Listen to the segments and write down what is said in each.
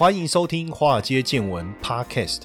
欢迎收听《华尔街见闻》Podcast。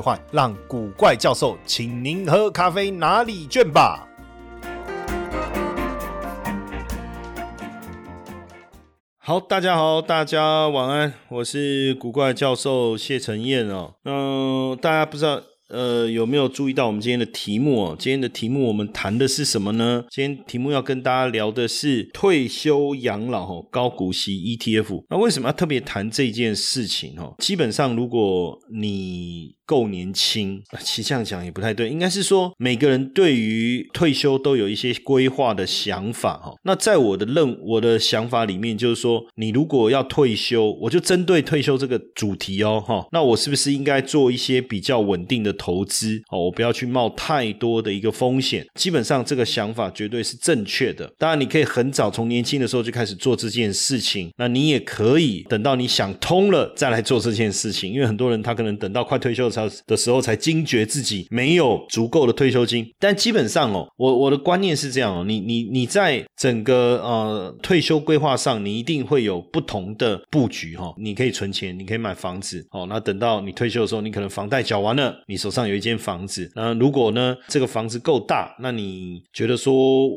换让古怪教授请您喝咖啡拿礼券吧。好，大家好，大家晚安，我是古怪教授谢承彦哦。嗯，大家不知道。呃，有没有注意到我们今天的题目哦？今天的题目我们谈的是什么呢？今天题目要跟大家聊的是退休养老哦，高股息 ETF。那为什么要特别谈这件事情哦？基本上，如果你够年轻，其实这样讲也不太对，应该是说每个人对于退休都有一些规划的想法哈。那在我的认我的想法里面，就是说，你如果要退休，我就针对退休这个主题哦哈。那我是不是应该做一些比较稳定的？投资哦，我不要去冒太多的一个风险。基本上这个想法绝对是正确的。当然，你可以很早从年轻的时候就开始做这件事情。那你也可以等到你想通了再来做这件事情。因为很多人他可能等到快退休的时候才惊觉自己没有足够的退休金。但基本上哦，我我的观念是这样哦，你你你在整个呃退休规划上，你一定会有不同的布局哈。你可以存钱，你可以买房子哦。那等到你退休的时候，你可能房贷缴完了，你手上有一间房子，那如果呢这个房子够大，那你觉得说，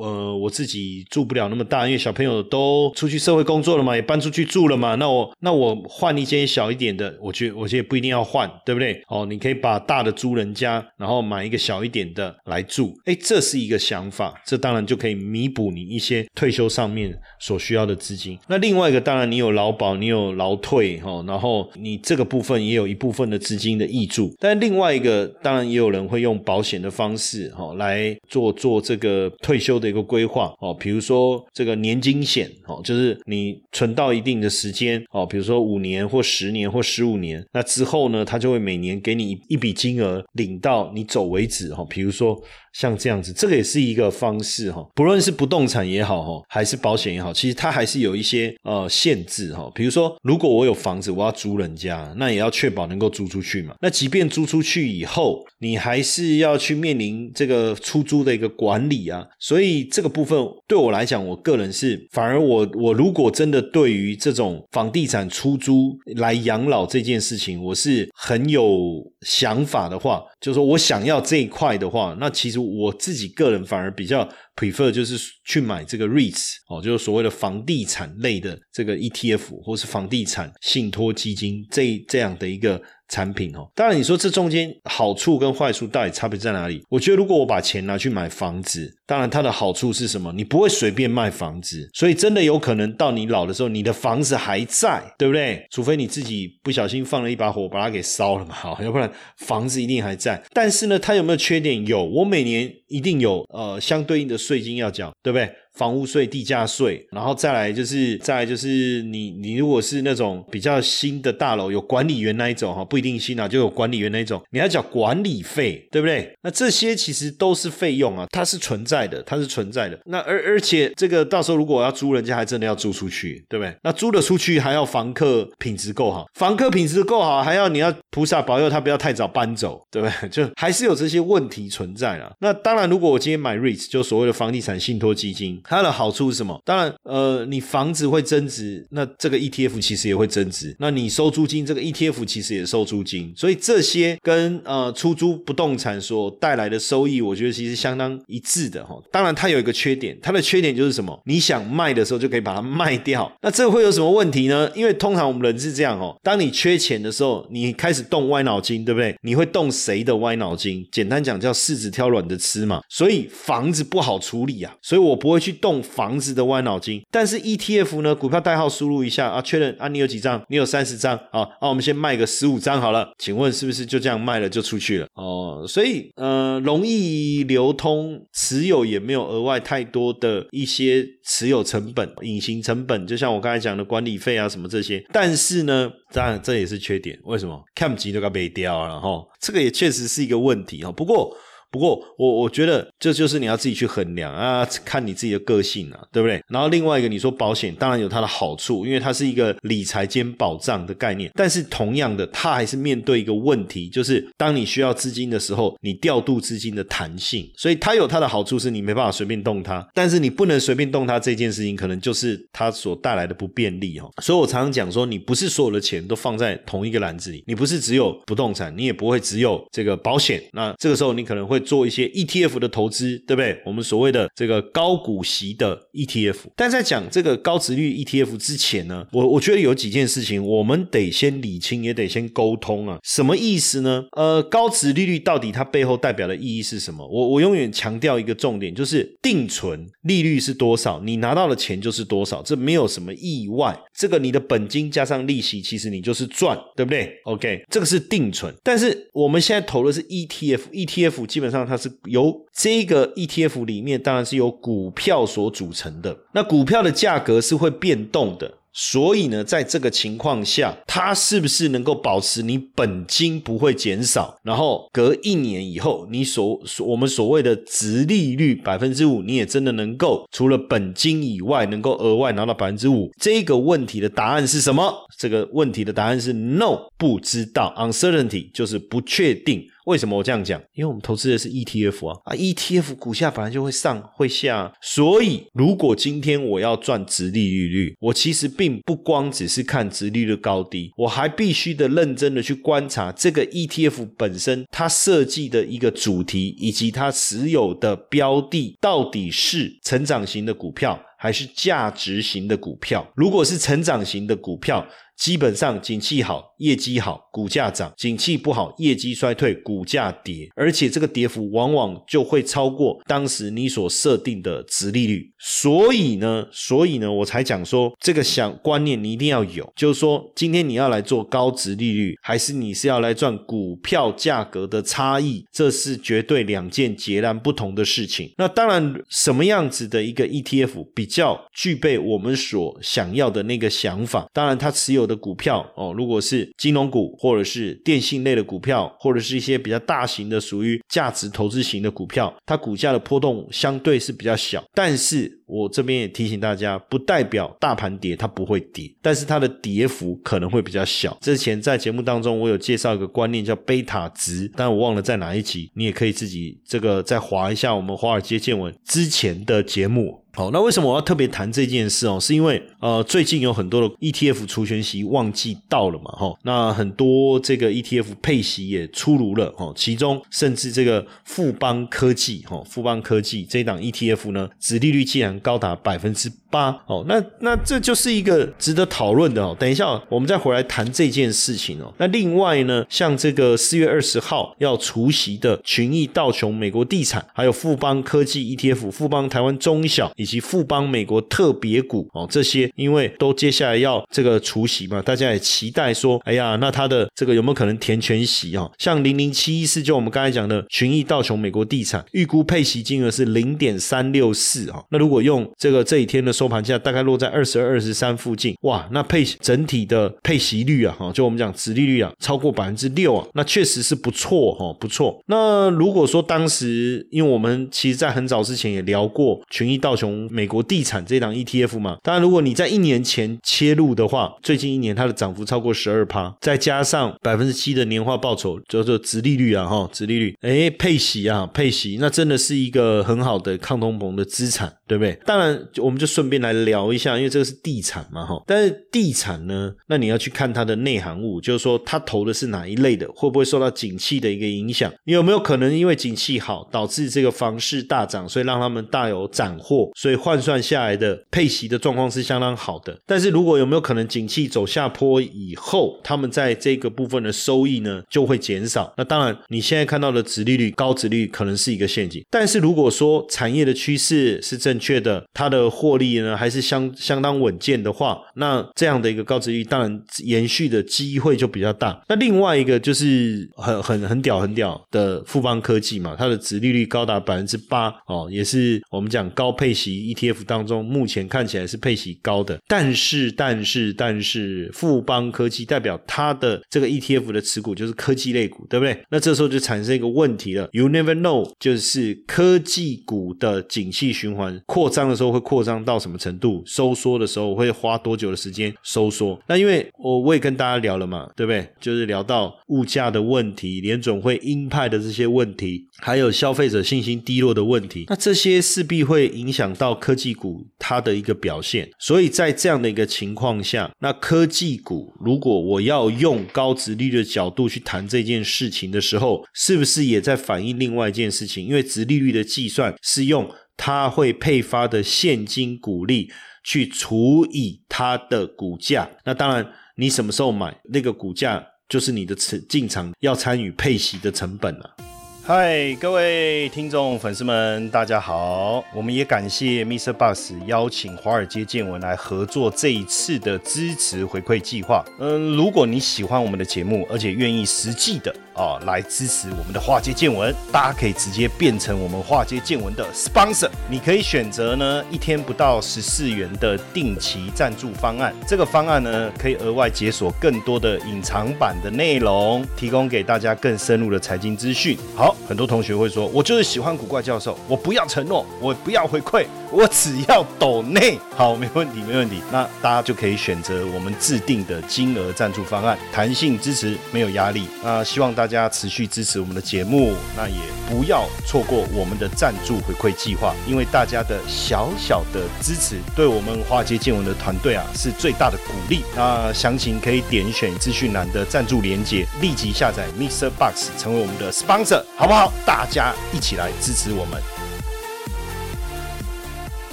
呃，我自己住不了那么大，因为小朋友都出去社会工作了嘛，也搬出去住了嘛，那我那我换一间小一点的，我觉我觉得不一定要换，对不对？哦，你可以把大的租人家，然后买一个小一点的来住，哎，这是一个想法，这当然就可以弥补你一些退休上面所需要的资金。那另外一个，当然你有劳保，你有劳退，哈，然后你这个部分也有一部分的资金的益助，但另外一个。当然也有人会用保险的方式哈来做做这个退休的一个规划哦，比如说这个年金险哦，就是你存到一定的时间哦，比如说五年或十年或十五年，那之后呢，他就会每年给你一笔金额，领到你走为止哈，比如说。像这样子，这个也是一个方式哈。不论是不动产也好哈，还是保险也好，其实它还是有一些呃限制哈。比如说，如果我有房子，我要租人家，那也要确保能够租出去嘛。那即便租出去以后，你还是要去面临这个出租的一个管理啊。所以这个部分对我来讲，我个人是反而我我如果真的对于这种房地产出租来养老这件事情，我是很有想法的话，就是说我想要这一块的话，那其实。我自己个人反而比较 prefer 就是去买这个 REITs 哦，就是所谓的房地产类的这个 ETF 或是房地产信托基金这这样的一个。产品哦，当然你说这中间好处跟坏处到底差别在哪里？我觉得如果我把钱拿去买房子，当然它的好处是什么？你不会随便卖房子，所以真的有可能到你老的时候，你的房子还在，对不对？除非你自己不小心放了一把火把它给烧了嘛，好，要不然房子一定还在。但是呢，它有没有缺点？有，我每年一定有呃相对应的税金要缴，对不对？房屋税、地价税，然后再来就是，再来就是你，你如果是那种比较新的大楼，有管理员那一种哈，不定性啊，就有管理员那种，你要缴管理费，对不对？那这些其实都是费用啊，它是存在的，它是存在的。那而而且这个到时候如果要租，人家还真的要租出去，对不对？那租的出去还要房客品质够好，房客品质够好，还要你要菩萨保佑他不要太早搬走，对不对？就还是有这些问题存在了。那当然，如果我今天买 REITs，就所谓的房地产信托基金。它的好处是什么？当然，呃，你房子会增值，那这个 ETF 其实也会增值。那你收租金，这个 ETF 其实也收租金。所以这些跟呃出租不动产所带来的收益，我觉得其实相当一致的哈。当然，它有一个缺点，它的缺点就是什么？你想卖的时候就可以把它卖掉。那这会有什么问题呢？因为通常我们人是这样哦，当你缺钱的时候，你开始动歪脑筋，对不对？你会动谁的歪脑筋？简单讲叫柿子挑软的吃嘛。所以房子不好处理啊，所以我不会去。动房子的歪脑筋。但是 ETF 呢，股票代号输入一下啊，确认啊，你有几张？你有三十张啊，那我们先卖个十五张好了。请问是不是就这样卖了就出去了？哦，所以呃，容易流通，持有也没有额外太多的一些持有成本、隐形成本，就像我刚才讲的管理费啊什么这些。但是呢，当然这也是缺点。为什么？看不起都该被掉了哈，这个也确实是一个问题哈。不过。不过，我我觉得这就是你要自己去衡量啊，看你自己的个性啊，对不对？然后另外一个，你说保险当然有它的好处，因为它是一个理财兼保障的概念。但是同样的，它还是面对一个问题，就是当你需要资金的时候，你调度资金的弹性。所以它有它的好处，是你没办法随便动它。但是你不能随便动它这件事情，可能就是它所带来的不便利哈。所以我常常讲说，你不是所有的钱都放在同一个篮子里，你不是只有不动产，你也不会只有这个保险。那这个时候你可能会。做一些 ETF 的投资，对不对？我们所谓的这个高股息的 ETF。但在讲这个高值率 ETF 之前呢，我我觉得有几件事情我们得先理清，也得先沟通啊。什么意思呢？呃，高值利率到底它背后代表的意义是什么？我我永远强调一个重点，就是定存利率是多少，你拿到的钱就是多少，这没有什么意外。这个你的本金加上利息，其实你就是赚，对不对？OK，这个是定存。但是我们现在投的是 ETF，ETF 基本上它是由这个 ETF 里面，当然是由股票所组成的。那股票的价格是会变动的。所以呢，在这个情况下，它是不是能够保持你本金不会减少？然后隔一年以后，你所我们所谓的值利率百分之五，你也真的能够除了本金以外，能够额外拿到百分之五？这个问题的答案是什么？这个问题的答案是 no，不知道，uncertainty 就是不确定。为什么我这样讲？因为我们投资的是 ETF 啊，啊 ETF 股价本来就会上会下，所以如果今天我要赚直利率率，我其实并不光只是看直利率高低，我还必须的认真的去观察这个 ETF 本身它设计的一个主题，以及它持有的标的到底是成长型的股票还是价值型的股票。如果是成长型的股票，基本上景气好，业绩好，股价涨；景气不好，业绩衰退，股价跌。而且这个跌幅往往就会超过当时你所设定的值利率。所以呢，所以呢，我才讲说这个想观念你一定要有，就是说今天你要来做高值利率，还是你是要来赚股票价格的差异，这是绝对两件截然不同的事情。那当然，什么样子的一个 ETF 比较具备我们所想要的那个想法？当然，它持有。有的股票哦，如果是金融股或者是电信类的股票，或者是一些比较大型的属于价值投资型的股票，它股价的波动相对是比较小。但是我这边也提醒大家，不代表大盘跌它不会跌，但是它的跌幅可能会比较小。之前在节目当中我有介绍一个观念叫贝塔值，但我忘了在哪一集，你也可以自己这个再划一下我们华尔街见闻之前的节目。好，那为什么我要特别谈这件事哦？是因为呃，最近有很多的 ETF 除权息旺季到了嘛，哈，那很多这个 ETF 配息也出炉了，哈，其中甚至这个富邦科技，哈，富邦科技这一档 ETF 呢，殖利率竟然高达百分之。八哦，那那这就是一个值得讨论的哦。等一下，我们再回来谈这件事情哦。那另外呢，像这个四月二十号要除息的群益道琼美国地产，还有富邦科技 ETF、富邦台湾中小以及富邦美国特别股哦，这些因为都接下来要这个除息嘛，大家也期待说，哎呀，那它的这个有没有可能填全息啊？像零零七一四，就我们刚才讲的群益道琼美国地产，预估配息金额是零点三六四啊。那如果用这个这一天的。收盘价大概落在二十二、二十三附近，哇，那配整体的配息率啊，哈，就我们讲殖利率啊，超过百分之六啊，那确实是不错哈，不错。那如果说当时，因为我们其实在很早之前也聊过群益道琼美国地产这档 ETF 嘛，当然如果你在一年前切入的话，最近一年它的涨幅超过十二趴，再加上百分之七的年化报酬，叫做殖利率啊，哈，殖利率，哎，配息啊，配息，那真的是一个很好的抗通膨的资产，对不对？当然，我们就顺。便来聊一下，因为这个是地产嘛，哈。但是地产呢，那你要去看它的内涵物，就是说它投的是哪一类的，会不会受到景气的一个影响？有没有可能因为景气好，导致这个房市大涨，所以让他们大有斩获，所以换算下来的配息的状况是相当好的。但是如果有没有可能景气走下坡以后，他们在这个部分的收益呢就会减少？那当然，你现在看到的殖利率高，殖率可能是一个陷阱。但是如果说产业的趋势是正确的，它的获利呢还是相相当稳健的话，那这样的一个高殖率当然延续的机会就比较大。那另外一个就是很很很屌很屌的富邦科技嘛，它的殖利率高达百分之八哦，也是我们讲高配息 ETF 当中目前看起来是配息高的。但是但是但是富邦科技代表它的这个 ETF 的持股就是科技类股，对不对？那这时候就产生一个问题了，You never know，就是科技股的景气循环扩张的时候会扩张到什么程度，收缩的时候会花多久的时间收缩？那因为我我也跟大家聊了嘛，对不对？就是聊到物价的问题，联总会鹰派的这些问题，还有消费者信心低落的问题，那这些势必会影响到科技股它的一个表现。所以在这样的一个情况下，那科技股如果我要用高值率的角度去谈这件事情的时候，是不是也在反映另外一件事情？因为值利率的计算是用他会配发的现金股利去除以它的股价，那当然你什么时候买那个股价，就是你的持进场要参与配息的成本了。嗨，各位听众粉丝们，大家好！我们也感谢 Mr. Bus 邀请华尔街见闻来合作这一次的支持回馈计划。嗯，如果你喜欢我们的节目，而且愿意实际的啊来支持我们的华尔街见闻，大家可以直接变成我们华尔街见闻的 sponsor。你可以选择呢一天不到十四元的定期赞助方案，这个方案呢可以额外解锁更多的隐藏版的内容，提供给大家更深入的财经资讯。好。很多同学会说：“我就是喜欢古怪教授，我不要承诺，我不要回馈，我只要抖内。”好，没问题，没问题。那大家就可以选择我们制定的金额赞助方案，弹性支持，没有压力。那希望大家持续支持我们的节目，那也不要错过我们的赞助回馈计划，因为大家的小小的支持，对我们华尔街见闻的团队啊是最大的鼓励。那详情可以点选资讯栏的赞助连接，立即下载 Mr. Box 成为我们的 sponsor，好不好？大家一起来支持我们。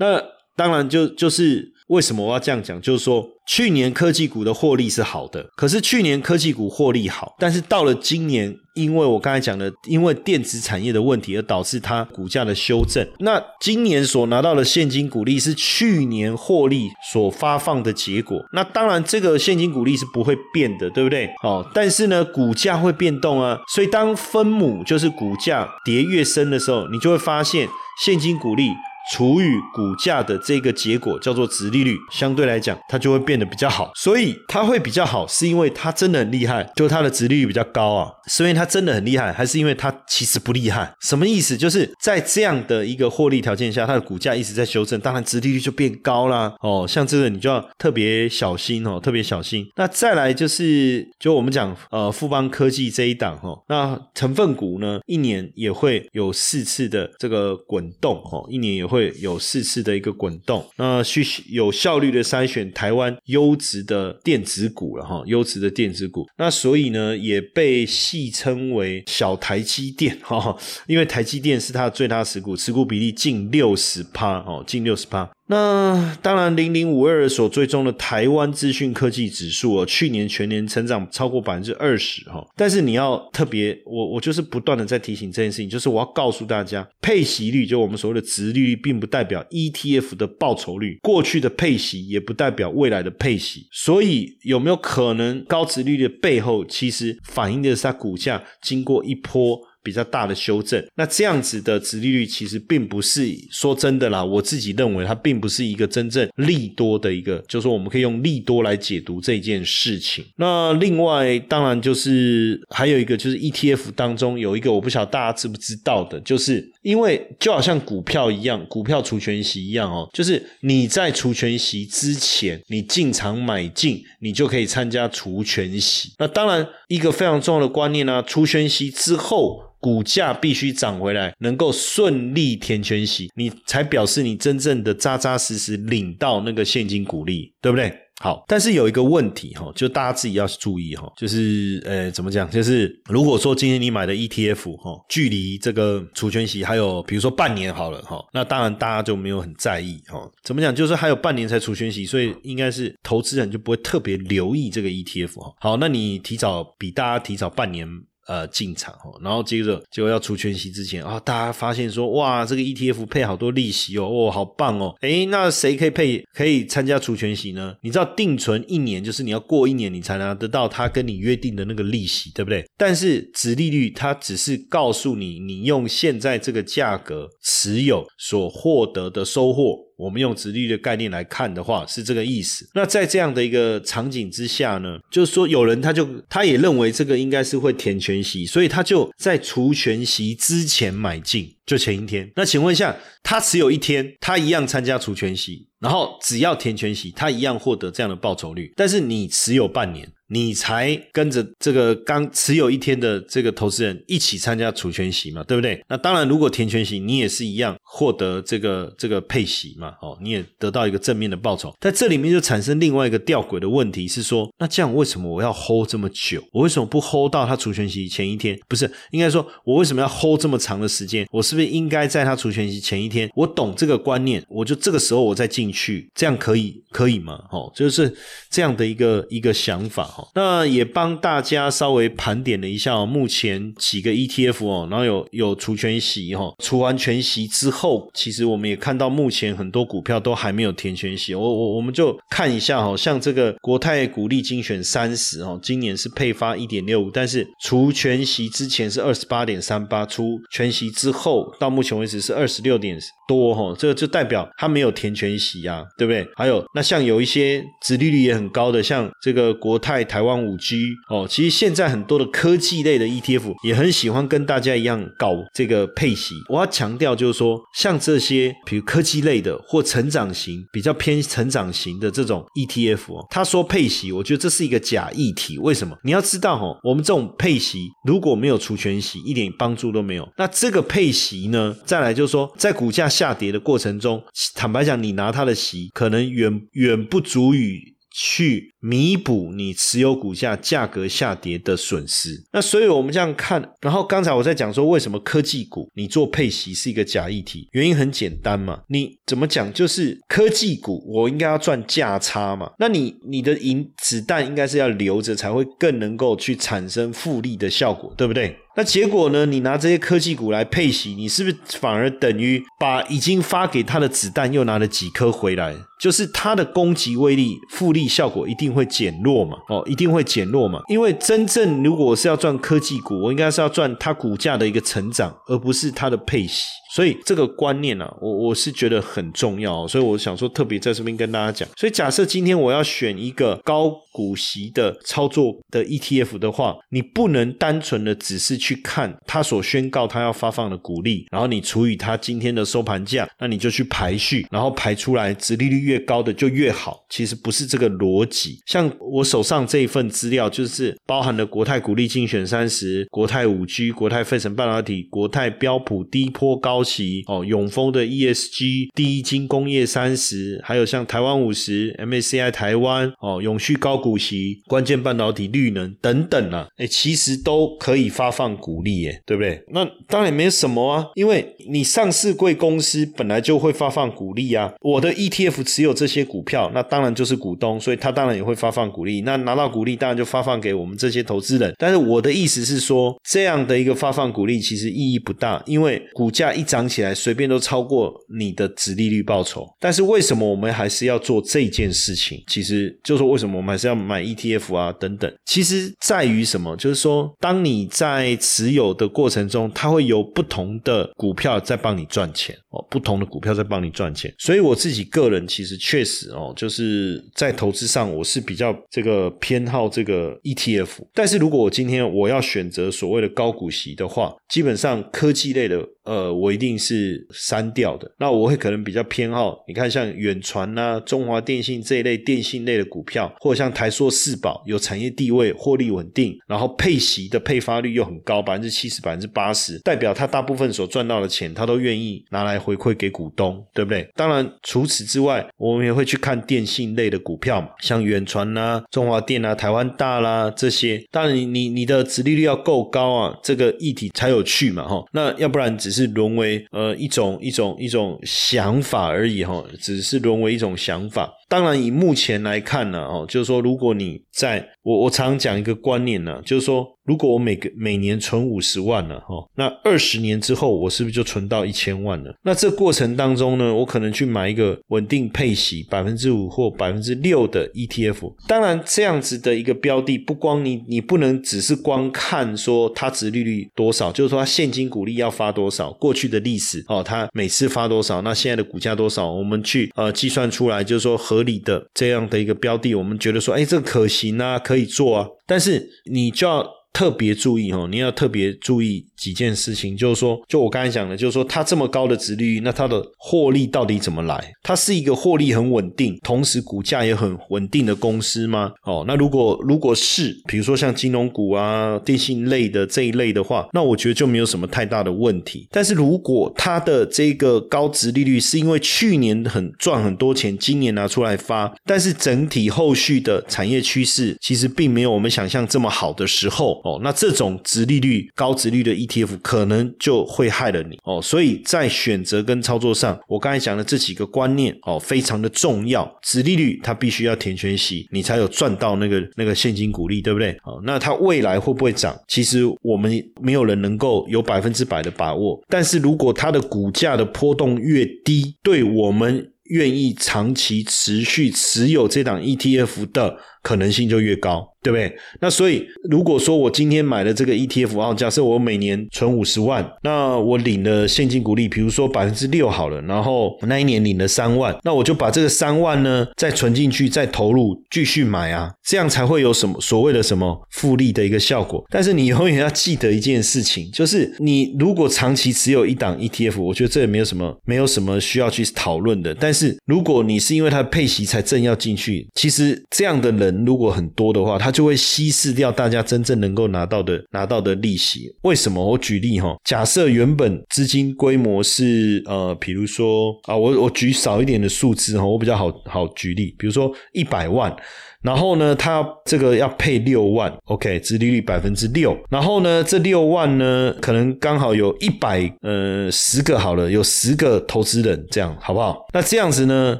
那当然就就是为什么我要这样讲，就是说去年科技股的获利是好的，可是去年科技股获利好，但是到了今年。因为我刚才讲的，因为电子产业的问题而导致它股价的修正。那今年所拿到的现金股利是去年获利所发放的结果。那当然，这个现金股利是不会变的，对不对？哦，但是呢，股价会变动啊。所以当分母就是股价跌越深的时候，你就会发现现金股利。除以股价的这个结果叫做值利率，相对来讲它就会变得比较好。所以它会比较好，是因为它真的很厉害，就它的值利率比较高啊。是因为它真的很厉害，还是因为它其实不厉害？什么意思？就是在这样的一个获利条件下，它的股价一直在修正，当然值利率就变高啦。哦，像这个你就要特别小心哦，特别小心。那再来就是，就我们讲呃富邦科技这一档哈，那成分股呢，一年也会有四次的这个滚动哦，一年也会。会有四次的一个滚动，那去有效率的筛选台湾优质的电子股了哈，优质的电子股，那所以呢也被戏称为小台积电哈，因为台积电是它的最大持股，持股比例近六十趴哦，近六十趴。那当然，零零五二所追踪的台湾资讯科技指数哦，去年全年成长超过百分之二十哈。但是你要特别，我我就是不断的在提醒这件事情，就是我要告诉大家，配息率就我们所谓的值利率，并不代表 ETF 的报酬率。过去的配息也不代表未来的配息。所以有没有可能高值率的背后，其实反映的是它股价经过一波。比较大的修正，那这样子的殖利率其实并不是说真的啦，我自己认为它并不是一个真正利多的一个，就是说我们可以用利多来解读这件事情。那另外当然就是还有一个就是 ETF 当中有一个我不晓得大家知不知道的，就是因为就好像股票一样，股票除权息一样哦，就是你在除权息之前你进场买进，你就可以参加除权息。那当然一个非常重要的观念呢，除权息之后。股价必须涨回来，能够顺利填全息，你才表示你真正的扎扎实实领到那个现金股利，对不对？好，但是有一个问题哈，就大家自己要注意哈，就是呃，怎么讲？就是如果说今天你买的 ETF 哈，距离这个除权息还有比如说半年好了哈，那当然大家就没有很在意哈。怎么讲？就是还有半年才除权息，所以应该是投资人就不会特别留意这个 ETF 哈。好，那你提早比大家提早半年。呃，进场哦，然后接着就要出全息之前啊，大家发现说，哇，这个 ETF 配好多利息哦，哦，好棒哦，诶，那谁可以配可以参加除权息呢？你知道定存一年就是你要过一年你才拿得到他跟你约定的那个利息，对不对？但是值利率它只是告诉你，你用现在这个价格持有所获得的收获。我们用直率的概念来看的话，是这个意思。那在这样的一个场景之下呢，就是说有人他就他也认为这个应该是会填全息，所以他就在除全息之前买进，就前一天。那请问一下，他持有一天，他一样参加除全息，然后只要填全息，他一样获得这样的报酬率。但是你持有半年。你才跟着这个刚持有一天的这个投资人一起参加除权息嘛，对不对？那当然，如果填权息，你也是一样获得这个这个配息嘛，哦，你也得到一个正面的报酬。在这里面就产生另外一个吊诡的问题是说，那这样为什么我要 hold 这么久？我为什么不 hold 到他除权息前一天？不是应该说，我为什么要 hold 这么长的时间？我是不是应该在他除权息前一天，我懂这个观念，我就这个时候我再进去，这样可以可以吗？哦，就是这样的一个一个想法。那也帮大家稍微盘点了一下哦，目前几个 ETF 哦，然后有有除权息哈，除完全息之后，其实我们也看到目前很多股票都还没有填全息。我我我们就看一下哈，像这个国泰股利精选三十哦，今年是配发一点六五，但是除全息之前是二十八点三八，除全息之后到目前为止是二十六点多哈，这个就代表它没有填全息啊，对不对？还有那像有一些殖利率也很高的，像这个国泰台湾五 G 哦，其实现在很多的科技类的 ETF 也很喜欢跟大家一样搞这个配息。我要强调就是说，像这些比如科技类的或成长型比较偏成长型的这种 ETF 哦，他说配息，我觉得这是一个假议题。为什么？你要知道哦，我们这种配息如果没有除权息，一点帮助都没有。那这个配息呢，再来就是说，在股价。下跌的过程中，坦白讲，你拿它的息，可能远远不足以去弥补你持有股价价格下跌的损失。那所以我们这样看，然后刚才我在讲说，为什么科技股你做配息是一个假议题？原因很简单嘛，你怎么讲？就是科技股我应该要赚价差嘛，那你你的银子弹应该是要留着，才会更能够去产生复利的效果，对不对？那结果呢？你拿这些科技股来配息，你是不是反而等于把已经发给他的子弹又拿了几颗回来？就是它的攻击威力、复利效果一定会减弱嘛？哦，一定会减弱嘛？因为真正如果是要赚科技股，我应该是要赚它股价的一个成长，而不是它的配息。所以这个观念呢，我我是觉得很重要。所以我想说，特别在这边跟大家讲。所以假设今天我要选一个高股息的操作的 ETF 的话，你不能单纯的只是去看它所宣告它要发放的股利，然后你除以它今天的收盘价，那你就去排序，然后排出来，殖利率越高的就越好。其实不是这个逻辑。像我手上这一份资料，就是包含了国泰股利精选三十、国泰五 G、国泰费城半导体、国泰标普低坡高。高息哦，永丰的 ESG 第一金工业三十，还有像台湾五十 MACI 台湾哦，永续高股息关键半导体绿能等等啊，哎，其实都可以发放股利耶，对不对？那当然没什么啊，因为你上市贵公司本来就会发放股利啊。我的 ETF 持有这些股票，那当然就是股东，所以他当然也会发放股利。那拿到股利，当然就发放给我们这些投资人。但是我的意思是说，这样的一个发放股利其实意义不大，因为股价一。涨起来随便都超过你的值利率报酬，但是为什么我们还是要做这件事情？其实就是说，为什么我们还是要买 ETF 啊等等？其实在于什么？就是说，当你在持有的过程中，它会有不同的股票在帮你赚钱哦，不同的股票在帮你赚钱。所以我自己个人其实确实哦，就是在投资上我是比较这个偏好这个 ETF。但是如果我今天我要选择所谓的高股息的话，基本上科技类的呃，我一。定是删掉的。那我会可能比较偏好，你看像远传啊、中华电信这一类电信类的股票，或者像台硕四宝有产业地位、获利稳定，然后配息的配发率又很高，百分之七十、百分之八十，代表他大部分所赚到的钱，他都愿意拿来回馈给股东，对不对？当然，除此之外，我们也会去看电信类的股票嘛，像远传呐、中华电啊、台湾大啦这些。当然，你你你的殖利率要够高啊，这个议题才有趣嘛，哈。那要不然只是沦为呃一种一种一种想法而已，哈，只是沦为一种想法。当然，以目前来看呢，哦，就是说，如果你在我我常讲一个观念呢，就是说，如果我每个每年存五十万了，哈，那二十年之后，我是不是就存到一千万了？那这过程当中呢，我可能去买一个稳定配息百分之五或百分之六的 ETF。当然，这样子的一个标的，不光你你不能只是光看说它值利率多少，就是说它现金股利要发多少，过去的历史哦，它每次发多少，那现在的股价多少，我们去呃计算出来，就是说和。合理的这样的一个标的，我们觉得说，哎，这个可行啊，可以做啊，但是你就要特别注意哦，你要特别注意。几件事情，就是说，就我刚才讲的，就是说，它这么高的值利率，那它的获利到底怎么来？它是一个获利很稳定，同时股价也很稳定的公司吗？哦，那如果如果是，比如说像金融股啊、电信类的这一类的话，那我觉得就没有什么太大的问题。但是如果它的这个高值利率是因为去年很赚很多钱，今年拿出来发，但是整体后续的产业趋势其实并没有我们想象这么好的时候，哦，那这种值利率高值率的 ETF 可能就会害了你哦，所以在选择跟操作上，我刚才讲的这几个观念哦，非常的重要。子利率它必须要填全息，你才有赚到那个那个现金股利，对不对？哦，那它未来会不会涨？其实我们没有人能够有百分之百的把握。但是如果它的股价的波动越低，对我们愿意长期持续持有这档 ETF 的可能性就越高。对不对？那所以，如果说我今天买了这个 ETF 啊，假设我每年存五十万，那我领了现金股利，比如说百分之六好了，然后那一年领了三万，那我就把这个三万呢再存进去，再投入继续买啊，这样才会有什么所谓的什么复利的一个效果。但是你永远要记得一件事情，就是你如果长期持有一档 ETF，我觉得这也没有什么没有什么需要去讨论的。但是如果你是因为它的配息才正要进去，其实这样的人如果很多的话，它就会稀释掉大家真正能够拿到的拿到的利息。为什么？我举例哈，假设原本资金规模是呃，比如说啊，我我举少一点的数字哈，我比较好好举例，比如说一百万。然后呢，他这个要配六万，OK，殖利率百分之六。然后呢，这六万呢，可能刚好有一百呃十个好了，有十个投资人，这样好不好？那这样子呢，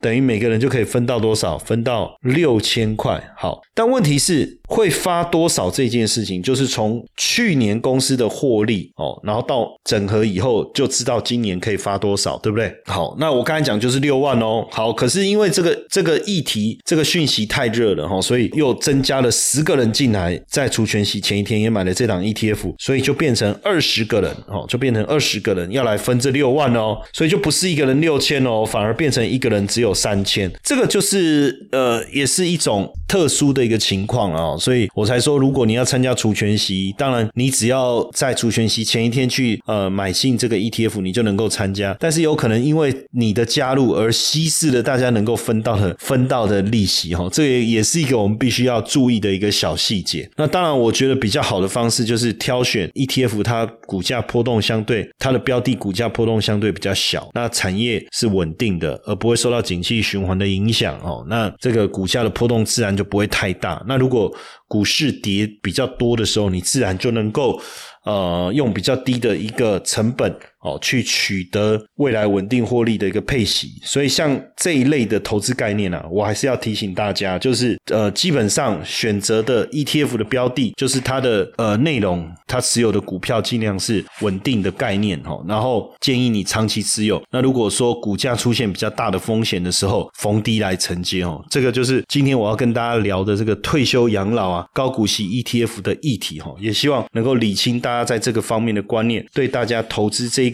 等于每个人就可以分到多少？分到六千块。好，但问题是会发多少这件事情，就是从去年公司的获利哦，然后到整合以后就知道今年可以发多少，对不对？好，那我刚才讲就是六万哦。好，可是因为这个这个议题这个讯息太热了。哦，所以又增加了十个人进来，在除权息前一天也买了这档 ETF，所以就变成二十个人哦，就变成二十个人要来分这六万哦，所以就不是一个人六千哦，反而变成一个人只有三千，这个就是呃，也是一种特殊的一个情况啊，所以我才说，如果你要参加除权息，当然你只要在除权息前一天去呃买进这个 ETF，你就能够参加，但是有可能因为你的加入而稀释了大家能够分到的分到的利息哈，这也也。是一个我们必须要注意的一个小细节。那当然，我觉得比较好的方式就是挑选 ETF，它股价波动相对它的标的股价波动相对比较小，那产业是稳定的，而不会受到景气循环的影响哦。那这个股价的波动自然就不会太大。那如果股市跌比较多的时候，你自然就能够呃用比较低的一个成本。哦，去取得未来稳定获利的一个配息，所以像这一类的投资概念啊，我还是要提醒大家，就是呃，基本上选择的 ETF 的标的，就是它的呃内容，它持有的股票尽量是稳定的概念哈，然后建议你长期持有。那如果说股价出现比较大的风险的时候，逢低来承接哦，这个就是今天我要跟大家聊的这个退休养老啊高股息 ETF 的议题哈，也希望能够理清大家在这个方面的观念，对大家投资这一。